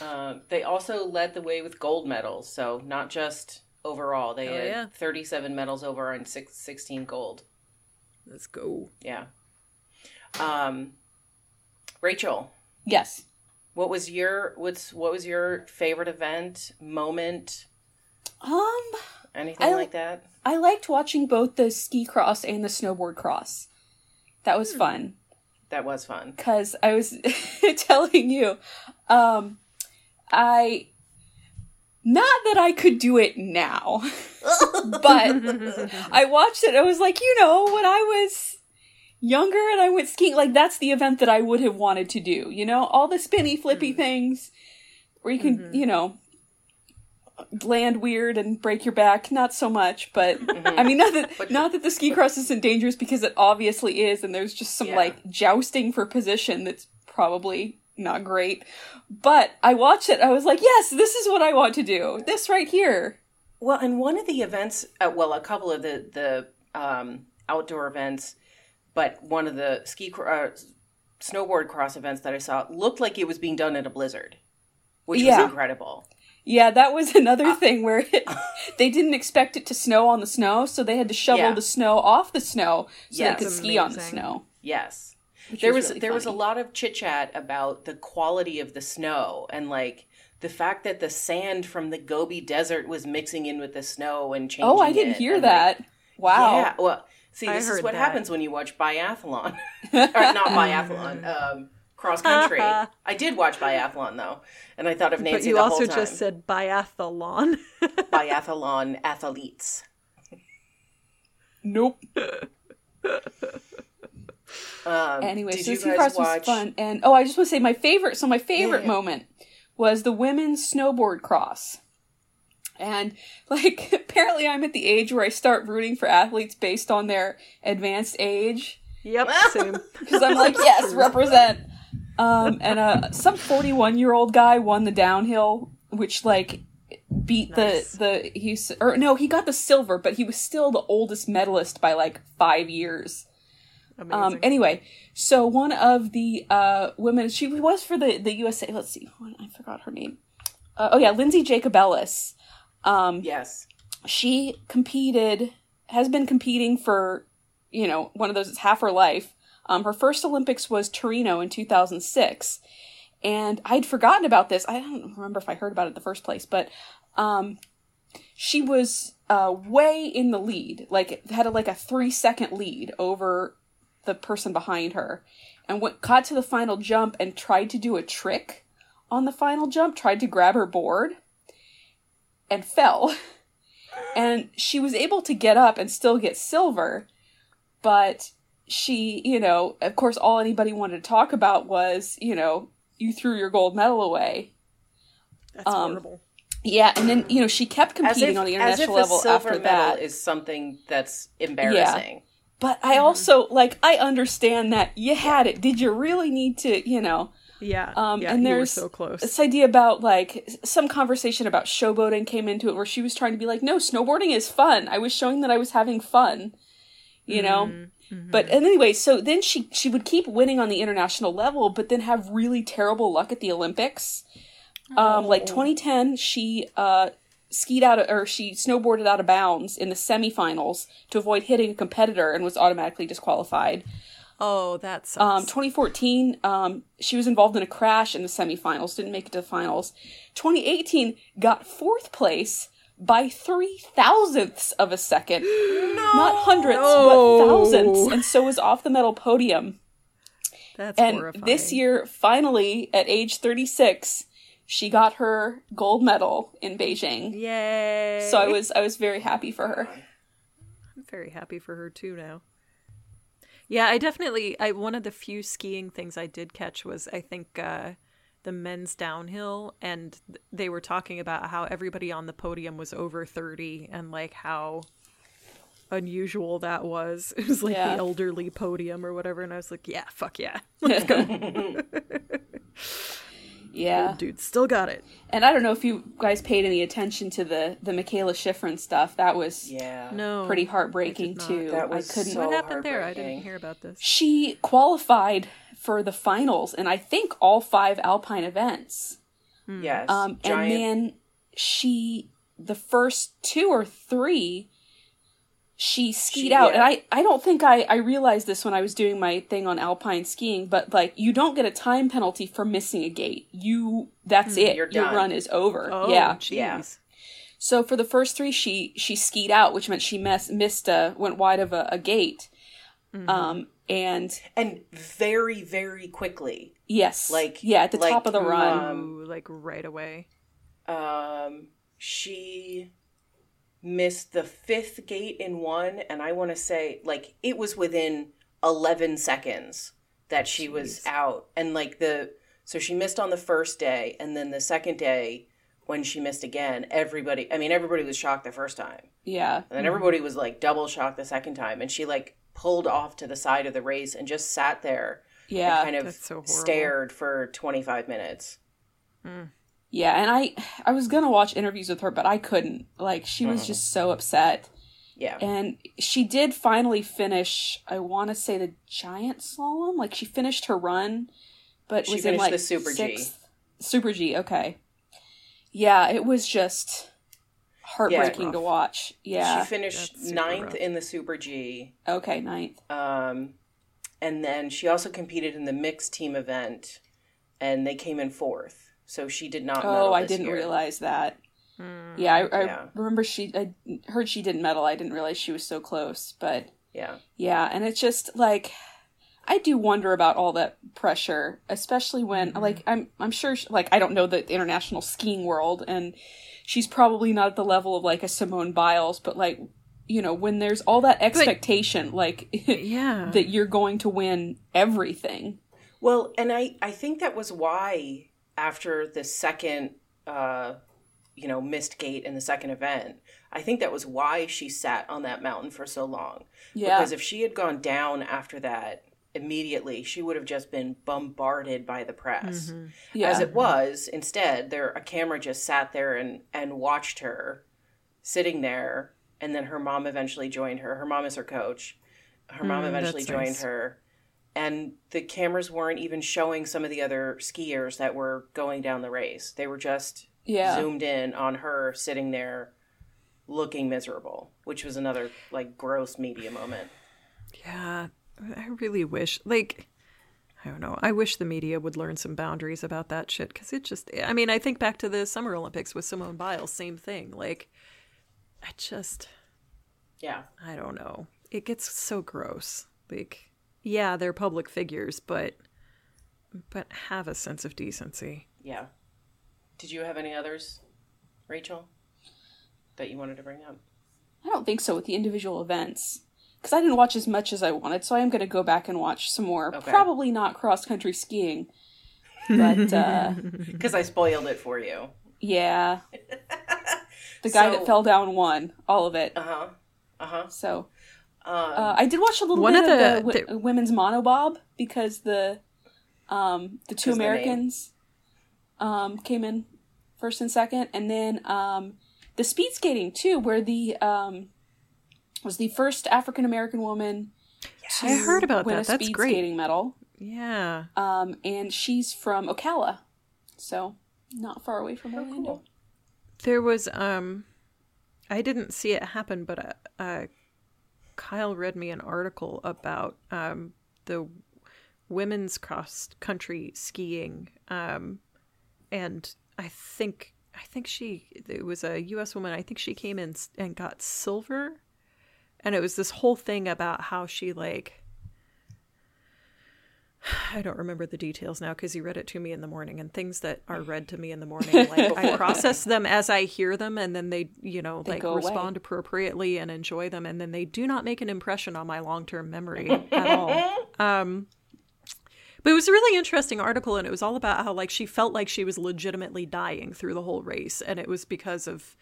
Um, they also led the way with gold medals, so not just overall. They Hell had yeah. 37 medals over and six, 16 gold. Let's go. Yeah. Um, Rachel, Yes. what was your what's what was your favorite event moment? Um, Anything I- like that? I liked watching both the ski cross and the snowboard cross. That was hmm. fun That was fun. because I was telling you, um, I not that I could do it now, but I watched it. I was like, you know, when I was younger and I went skiing, like that's the event that I would have wanted to do. You know, all the spinny, flippy hmm. things where you can, mm-hmm. you know, land weird and break your back. Not so much, but I mean, not that not that the ski cross isn't dangerous because it obviously is, and there's just some Yeah. like jousting for position that's probably not great. But I watched it. I was like, yes, this is what I want to do. This right here. Well, and one of the events, uh, well, a couple of the the um, outdoor events, but one of the ski uh, snowboard cross events that I saw looked like it was being done in a blizzard, which Yeah. was incredible. Yeah, that was another Uh, thing where it, they didn't expect it to snow on the snow, so they had to shovel Yeah. the snow off the snow so Yes. they could ski on the snow. Yes. which there was really there was a lot of chit chat about the quality of the snow and like the fact that the sand from the Gobi Desert was mixing in with the snow and changing. Oh, I didn't it, hear and, like, that. Wow. Yeah, well, see, this is what that. happens when you watch biathlon, or not biathlon, um, cross country. I did watch biathlon though, and I thought of Nancy But you the also whole time. just said biathlon. biathlon athletes. Nope. Um, Anyway, so you Ski Cross watch? was fun. And oh, I just want to say my favorite. So my favorite yeah. moment was the women's snowboard cross. And like, apparently, I'm at the age where I start rooting for athletes based on their advanced age. yep, same. because I'm like, yes, represent. Um, and uh, some 41 year old guy won the downhill, which like beat Nice. the the he's or no, he got the silver, but he was still the oldest medalist by like five years. Amazing. Um, anyway, so one of the uh women, she was for the the USA. Let's see, I forgot her name. Uh, oh yeah, Lindsay Jacobellis. Um, Yes. she competed has been competing for you know one of those it's half her life um, her first olympics was torino in 2006 and i'd forgotten about this. I don't remember if i heard about it in the first place but um, she was uh, way in the lead like had a, like a three second lead over the person behind her. And went got to the final jump and tried to do a trick on the final jump tried to grab her board and fell. And she was able to get up and still get silver but she you know of course all anybody wanted to talk about was you know you threw your gold medal away. That's um, horrible. yeah and then you know she kept competing if, on the as if international a level after medal that. is something that's embarrassing. but i also like i understand that you had it. Did you really need to you know? Yeah. um, yeah, and you were there's so close. this idea about like some conversation about showboating came into it where she was trying to be like no snowboarding is fun. I was showing that i was having fun. You know Mm-hmm. but and anyway so then she she would keep winning on the international level but then have really terrible luck at the olympics um like 2010 she uh skied out of, or she snowboarded out of bounds in the semifinals to avoid hitting a competitor and was automatically disqualified Oh, that's um, 2014, um, she was involved in a crash in the semifinals, didn't make it to the finals. 2018, got fourth place by three thousandths of a second. Not hundredths, but No. thousandths. And so was off the medal podium. That's And horrifying. this year, finally, at age 36, she got her gold medal in Beijing. Yay. So I was I was very happy for her. I'm very happy for her too now. Yeah, I definitely I one of the few skiing things I did catch was I think uh the men's downhill and they were talking about how everybody on the podium was over 30 and like how unusual that was. It was like Yeah. the elderly podium or whatever and I was like, yeah, fuck yeah. Let's go. Yeah. Dude, still got it. And I don't know if you guys paid any attention to the the Mikaela Shiffrin stuff. That was Yeah. No. pretty heartbreaking not. too. That was I couldn't. so what happened there? I didn't hear about this. She qualified for the finals, and I think all five Alpine events. Yes. Um, and then she, the first two or three, she skied She- out. yeah. And I, I don't think I, I realized this when I was doing my thing on Alpine skiing, but like, you don't get a time penalty for missing a gate. You, that's it. Hmm, You're Your done. run is over. Oh, yeah. jeez. Yeah. So for the first three, she, she skied out, which meant she mess, missed a, went wide of a, a gate. Mm-hmm. Um, and and very, very quickly. yes, Like- yeah, at the like, top of the run. um, like right away. Um, she missed the fifth gate in one, and I want to say like it was within eleven seconds that she was out, and like the so she missed on the first day, and then the second day when she missed again, everybody. I mean, everybody was shocked the first time, yeah. and then everybody was like double shocked the second time, and she like pulled off to the side of the race and just sat there Yeah. and kind of so stared for twenty five minutes. Mm. Yeah, and I I was gonna watch interviews with her, but I couldn't. Like she was mm-hmm. just so upset. Yeah. And she did finally finish I wanna say the giant slalom. Like she finished her run, but She was in like the Super G. sixth- Super G, okay. Yeah, it was just heartbreaking rough. to watch. Yeah. She finished ninth rough. in the Super G. okay, ninth. Um, and then she also competed in the mixed team event, and they came in fourth. So she did not. Oh, medal I this didn't year. realize that. Yeah, I, I Yeah. remember she. I heard she didn't medal. I didn't realize she was so close. But Yeah, Yeah, and it's just like I do wonder about all that pressure, especially when like I'm I'm sure she- like I don't know the international skiing world and she's probably not at the level of like a Simone Biles, but like you know, when there's all that expectation like Yeah. that you're going to win everything. Well, and I I think that was why after the second, uh, you know, missed gate in the second event, I think that was why she sat on that mountain for so long. Yeah. Because if she had gone down after that immediately, she would have just been bombarded by the press. Yeah. As it was, instead, there a camera just sat there and and watched her sitting there, and then her mom eventually joined her. Her mom is her coach. Her mom Mm, eventually joined nice. her, and the cameras weren't even showing some of the other skiers that were going down the race. They were just Yeah. zoomed in on her sitting there looking miserable, which was another like gross media moment. Yeah, I really wish, like, I don't know. I wish the media would learn some boundaries about that shit because it just, I mean, I think back to the Summer Olympics with Simone Biles, same thing. Like, I just, Yeah. I don't know. It gets so gross. Like, yeah, they're public figures, but, but have a sense of decency. Yeah. Did you have any others, Rachel, that you wanted to bring up? I don't think so with the individual events. Because I didn't watch as much as I wanted, so I am going to go back and watch some more. Okay. Probably not cross country skiing. But uh, Because I spoiled it for you. Yeah. The guy So- that fell down won all of it. Uh huh. Uh huh. So Um, uh, I did watch a little One bit of of, the- the, wi- the- women's monobob because the um, the two 'Cause the. Americans um, came in first and second, and then um, the speed skating too, where the um, was the first African American woman to I heard about win that. a That's speed great. skating medal, Yeah. um, and she's from Ocala, so not far away Oh, from Orlando. There was um I didn't see it happen, but uh, uh Kyle read me an article about um the women's cross country skiing um and I think I think she it was a US woman. I think she came in and got silver and it was this whole thing about how she like I don't remember the details now because he read it to me in the morning, and things that are read to me in the morning, like I process them as I hear them, and then they, you know, like go away. respond appropriately and enjoy them, and then they do not make an impression on my long term memory at all. Um, but it was a really interesting article, and it was all about how like she felt like she was legitimately dying through the whole race, and it was because of.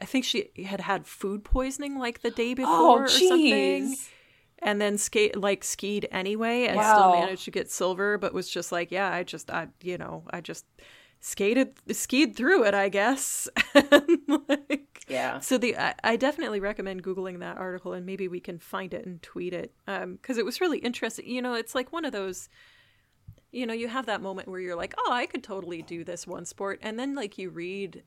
I think she had had food poisoning like the day before Oh, or something. and then skate like skied anyway and Wow. still managed to get silver but was just like yeah i just i you know i just skated skied through it i guess. Like, Yeah. so the I, I definitely recommend googling that article and maybe we can find it and tweet it um because it was really interesting. You know it's like one of those you know you have that moment where you're like oh i could totally do this one sport. And then like you read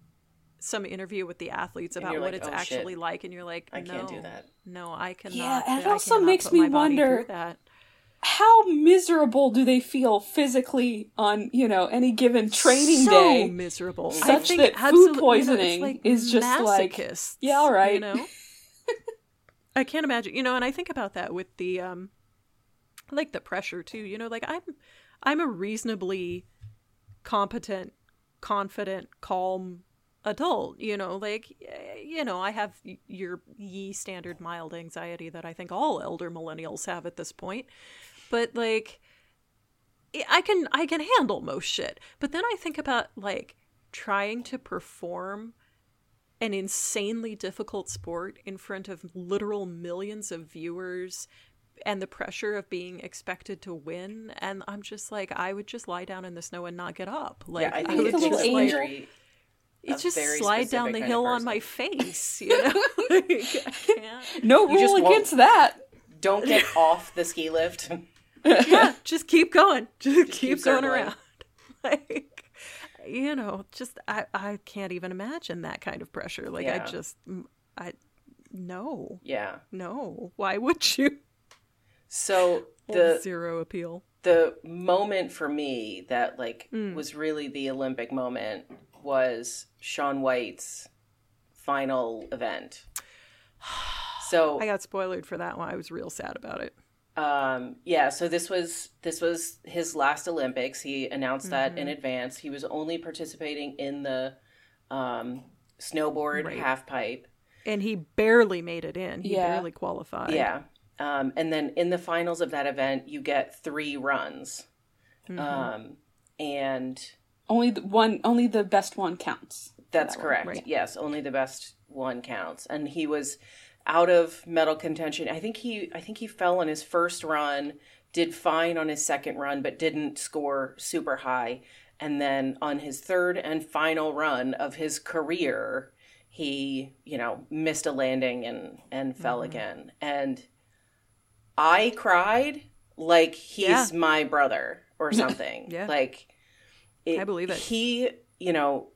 some interview with the athletes about what like, it's "Oh, shit. actually like and you're like I can't do "No, that." no i cannot Yeah, and it also makes me my body through wonder- that How miserable do they feel physically on, you know, any given training so day? miserable. I such think that food absolute- you know, poisoning like is just like, masochists, yeah, all right. You know, I can't imagine. You know, and I think about that with the um, like the pressure too. You know, like I'm, I'm a reasonably competent, confident, calm adult. You know, like eh, you know, I have your ye standard mild anxiety that I think all elder millennials have at this point, but like. I can I can handle most shit. But then I think about like trying to perform an insanely difficult sport in front of literal millions of viewers and the pressure of being expected to win and I'm just like I would just lie down in the snow and not get up. Like yeah, I I think would it the little a just, angel- like, very it's a just slide down the hill on my face, you know? like, I can't. No You just rule won't- against that. don't get off the ski lift. yeah, just keep going. Just, keep, keep going circling. around. Like, you know, just I I can't even imagine that kind of pressure. Like I just I no Yeah. no. Why would you? So The the zero appeal. the moment for me that like Mm. was really the Olympic moment was Shaun White's final event. So I got spoiled for that one. I was real sad about it. um yeah, so this was this was his last Olympics. He announced that Mm-hmm. in advance. He was only participating in the um snowboard Right. half pipe. And he barely made it in. He Yeah. barely qualified. Yeah. Um, and then in the finals of that event, you get three runs. Mm-hmm. Um, and Only the one, only the best one counts. that's that one, correct. right. Yes, only the best one counts. And he was out of medal contention. I think he I think he fell on his first run, did fine on his second run, but didn't score super high. And then on his third and final run of his career, he, you know, missed a landing and and fell Mm-hmm. again. And I cried like he's Yeah. my brother or something. Yeah. Like I believe it. He, you know,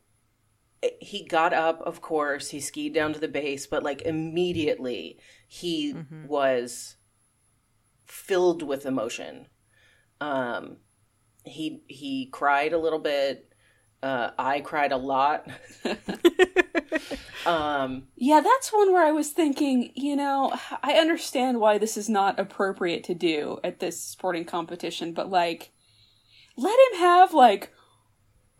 he got up, of course, he skied down to the base, but like immediately he Mm-hmm. was filled with emotion. Um he he cried a little bit. Uh I cried a lot. um Yeah, that's one where I was thinking, you know, I understand why this is not appropriate to do at this sporting competition, but like, let him have like a-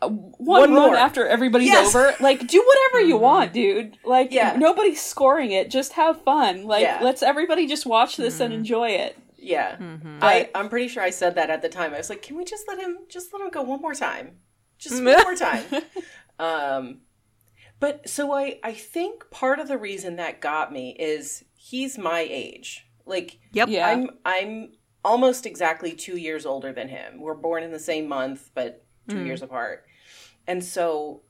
one, One run more. after everybody's Yes. over. Like, do whatever you want, dude. Like, Yeah. nobody's scoring it. Just have fun. Like, Yeah. let's everybody just watch this and enjoy it. yeah. Mm-hmm. I I'm pretty sure I said that at the time. I was like, "Can we just let him just let him go one more time? Just one more time." Um, but so I I think part of the reason that got me is he's my age. Like Yep. Yeah. I'm I'm almost exactly two years older than him. We're born in the same month, but 2 years apart. And so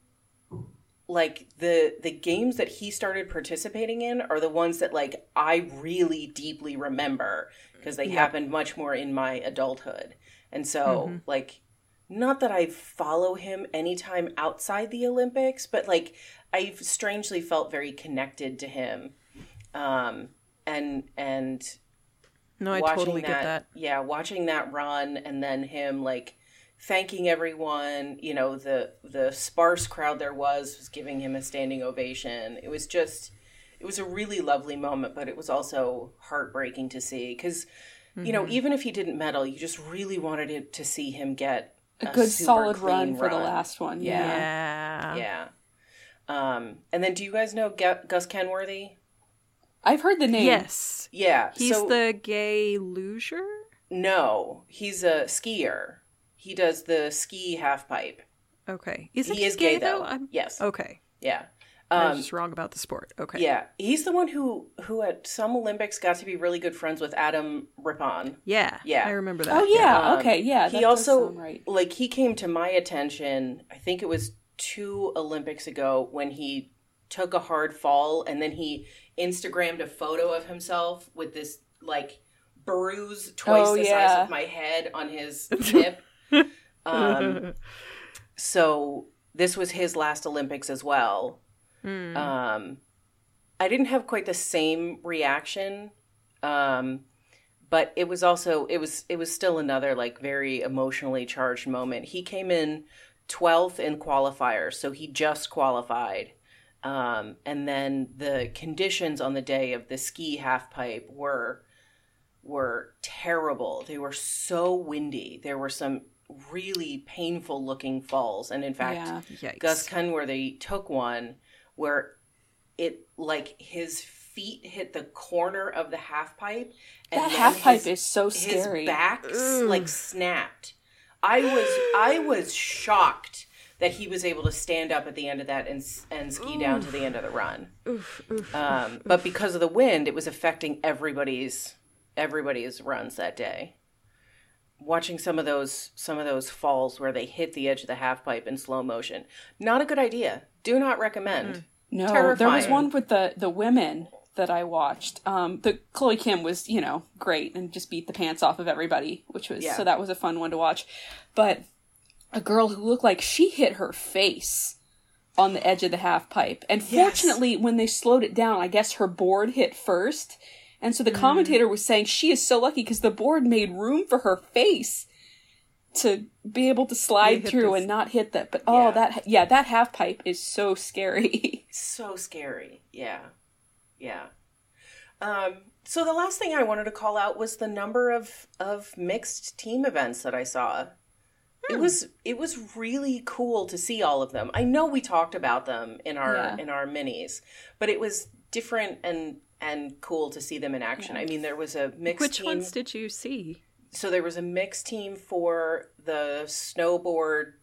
like the the games that he started participating in are the ones that like I really deeply remember because they happened much more in my adulthood. And so like not that I follow him anytime outside the Olympics, but like I've strangely felt very connected to him. Um and and No, I totally that, get that. Yeah, watching that run and then him like thanking everyone, you know, the the sparse crowd there was was giving him a standing ovation. It was just it was a really lovely moment, but it was also heartbreaking to see cuz you Mm-hmm. know, even if he didn't medal, you just really wanted it to see him get A good solid clean run for the last one. Yeah. Yeah. Yeah. Um, and then do you guys know Gu- Gus Kenworthy? I've heard the name. Yes. Yeah. He's so, the gay loser? No, he's a skier. He does the ski half pipe. Okay. Isn't he he, is gay, though. I'm... Yes. Okay. Yeah. I Um, was just wrong about the sport. Okay. yeah, he's the one who who at some Olympics got to be really good friends with Adam Rippon. Yeah. Yeah. I remember that. Oh yeah, Um, okay, yeah. he also right. like he came to my attention. I think it was two Olympics ago when he took a hard fall and then he Instagrammed a photo of himself with this like bruise twice Oh, the size of my head on his hip. um, so this was his last Olympics as well. Hmm. Um, I didn't have quite the same reaction, um, but it was also it was it was still another like very emotionally charged moment. He came in twelfth in qualifiers, so he just qualified, um, and then the conditions on the day of the ski half pipe were were terrible. They were so windy. There were some really painful looking falls, and in fact. Yeah. Gus Kenworthy took one where it like his feet hit the corner of the half pipe and That then half pipe his- is so his scary. back s- like snapped. I was I was shocked that he was able to stand up at the end of that and and ski down to the end of the run. Oof, oof. Um, but because of the wind, it was affecting everybody's everybody's runs that day. Watching some of those some of those falls where they hit the edge of the half pipe in slow motion, not a good idea. Do not recommend. No, there was one with the the women that I watched. Um, the Chloe Kim was, you know, great and just beat the pants off of everybody, which was Yeah. so that was a fun one to watch. But a girl who looked like she hit her face on the edge of the half pipe, and fortunately, when they slowed it down, I guess her board hit first. And so the Mm-hmm. commentator was saying she is so lucky because the board made room for her face to be able to slide through this- and not hit that. But oh, Yeah. that yeah, that half pipe is so scary. So scary. Yeah. Yeah. Um, so the last thing I wanted to call out was the number of of mixed team events that I saw. It was it was really cool to see all of them. I know we talked about them in our Yeah. in our minis, but it was different and and cool to see them in action. I mean, there was a mixed Which team. ones did you see? so there was a mixed team for the snowboard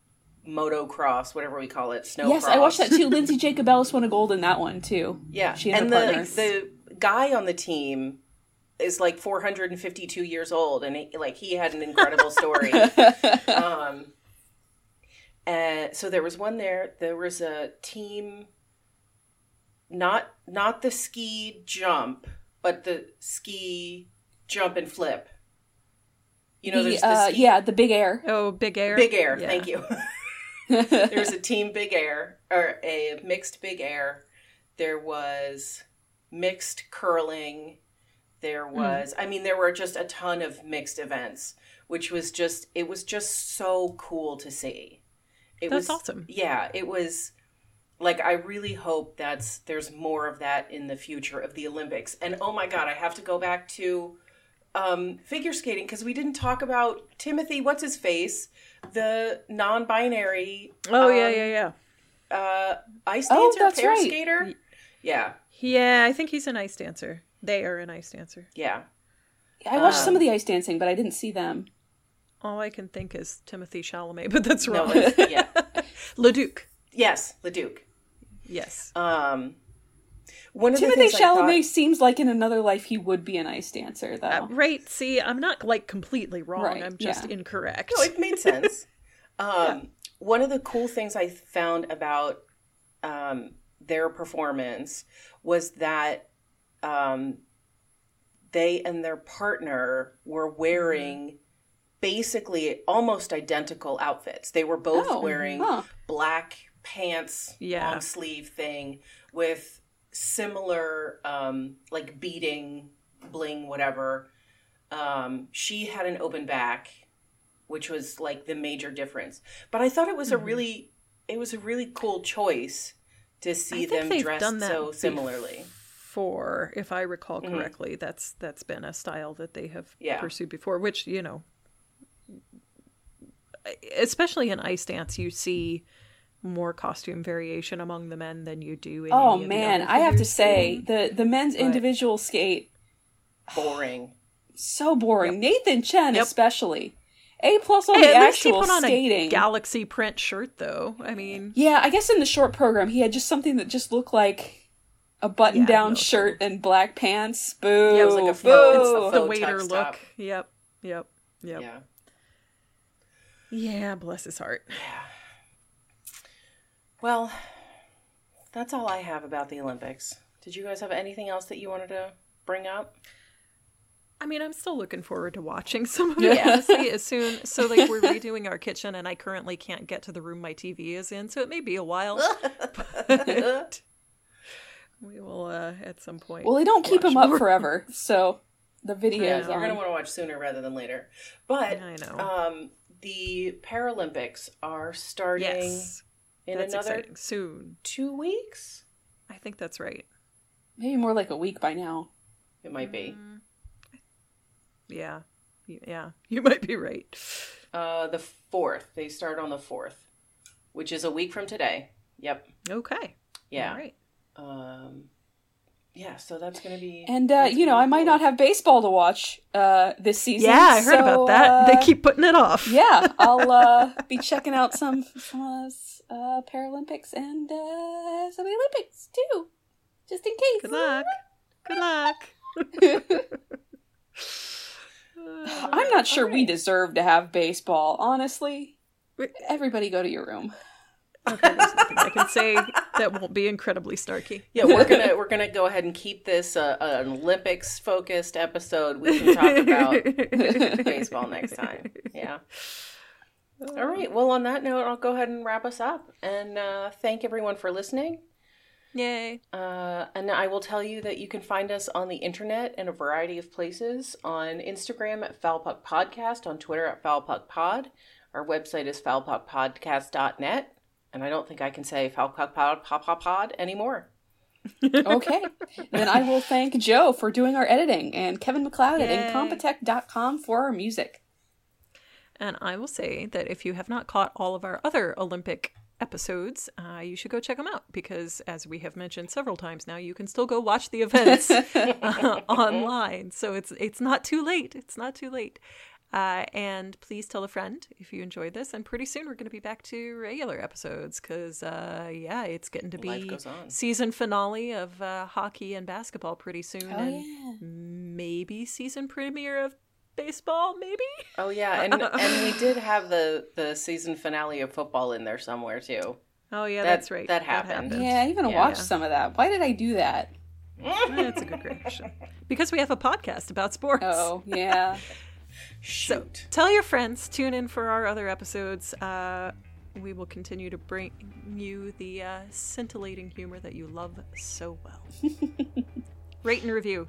motocross, whatever we call it, snow. Yes, I watched that too. Lindsay Jacobellis won a gold in that one too. Yeah, She and and her the partner. the guy on the team is like 452 years old, and he, like he had an incredible story. um, and so there was one there. There was a team, not not the ski jump, but the ski jump and flip. You know, The, there's the uh, ski, yeah, the big air. Oh, Big Air. big air. Yeah. Thank you. there was a team big air or a mixed big air there was mixed curling there Hmm. was i mean there were just a ton of mixed events which was just it was just so cool to see it That's was awesome. yeah it was like i really hope that's there's more of that in the future of the olympics and oh my god i have to go back to um, figure skating because we didn't talk about timothy what's his face the non-binary Oh yeah, um, yeah, yeah. uh ice Oh, dancer that's pair right. skater yeah Yeah, I think he's an ice dancer. They are an ice dancer. yeah I watched Um, some of the ice dancing, but I didn't see them. All I can think is Timothy Chalamet, but that's no wrong. that's, yeah Leduc. yes leduc Yes. um one of Timothy I thought- Chalamet seems like in another life he would be an ice dancer, though. Uh, right. See, I'm not like completely wrong. Right, I'm just yeah. incorrect. No, it made sense. um, One of the cool things I found about um, their performance was that um, they and their partner were wearing basically almost identical outfits. They were both Oh, wearing huh. black pants, Yeah. long sleeve thing with similar um, like beading, bling, whatever. Um, she had an open back, which was like the major difference. But I thought it was Mm-hmm. a really, it was a really cool choice to see them dressed done that so similarly. For if I recall Mhm. correctly, that's that's been a style that they have Yeah. pursued before. Which you know, especially in ice dance, you see more costume variation among the men than you do. in Oh any of the man, other I have to figures. say the the men's But- individual skate Boring. so boring. Nathan Chen Yep. especially. A plus on Hey, the at least he actual put on skating. a galaxy print shirt, though. I mean, yeah, I guess in the short program he had just something that just looked like a button-down no. shirt and black pants. Boo! Yeah, it was like a boo. faux- it's the the waiter look. top. Yep, yep, yep. Yeah. Yeah, bless his heart. Well, that's all I have about the Olympics. Did you guys have anything else that you wanted to bring up? I mean, I'm still looking forward to watching some of it. Honestly, as soon so like we're redoing our kitchen, and I currently can't get to the room my TV is in, so it may be a while. but we will uh, at some point. Well, they don't keep watch them up forever, so the videos Yeah, is you're gonna want to watch sooner rather than later. But I know. um, the Paralympics are starting yes, in that's another exciting. Soon, two weeks. I think that's right. Maybe more like a week by now. It might be. Mm. Yeah, yeah, you might be right. Uh, the fourth. They start on the fourth, which is a week from today. Yep. Okay. Yeah. All right. Um, yeah. So that's gonna be. And uh, you know, gonna I might cool. not have baseball to watch uh, this season. Yeah, I heard so, about that. uh, they keep putting it off. yeah, I'll uh, be checking out some some uh, uh, Paralympics and uh, some Olympics too, just in case. Good luck. Good luck. I'm not sure we deserve to have baseball, honestly. Everybody go to your room. Okay, there's nothing I can say that won't be incredibly snarky. Yeah, we're gonna we're gonna go ahead and keep this uh, an Olympics focused episode. We can talk about baseball next time. Yeah. All right. Well, on that note, I'll go ahead and wrap us up and uh, thank everyone for listening. Yay. Uh, and I will tell you that you can find us on the internet in a variety of places on Instagram at Foulpuck Podcast, on Twitter at Foulpuck Pod. Our website is foulpuckpodcast.net. And I don't think I can say Foulpuck Pod, pod, pod, pod anymore. Okay. then I will thank Joe for doing our editing and Kevin MacLeod Yay. at incompetech.com for our music. And I will say that if you have not caught all of our other Olympic episodes, uh, you should go check them out because, as we have mentioned several times now, you can still go watch the events uh, online. So it's it's not too late. It's not too late. Uh, and please tell a friend if you enjoyed this. And pretty soon we're going to be back to regular episodes because, uh, yeah, it's getting to be goes season finale of uh, hockey and basketball pretty soon, Oh, and yeah. maybe season premiere of baseball. Maybe. Oh yeah, and and we did have the the season finale of football in there somewhere too. Oh yeah, That- that's right. that happened. Yeah, I even Yeah. watched some of that. Why did I do that? That's a good question. Because we have a podcast about sports. Oh, yeah. Shoot. Tell your friends. Tune in for our other episodes. Uh, we will continue to bring you the uh, scintillating humor that you love so well. Rate and review.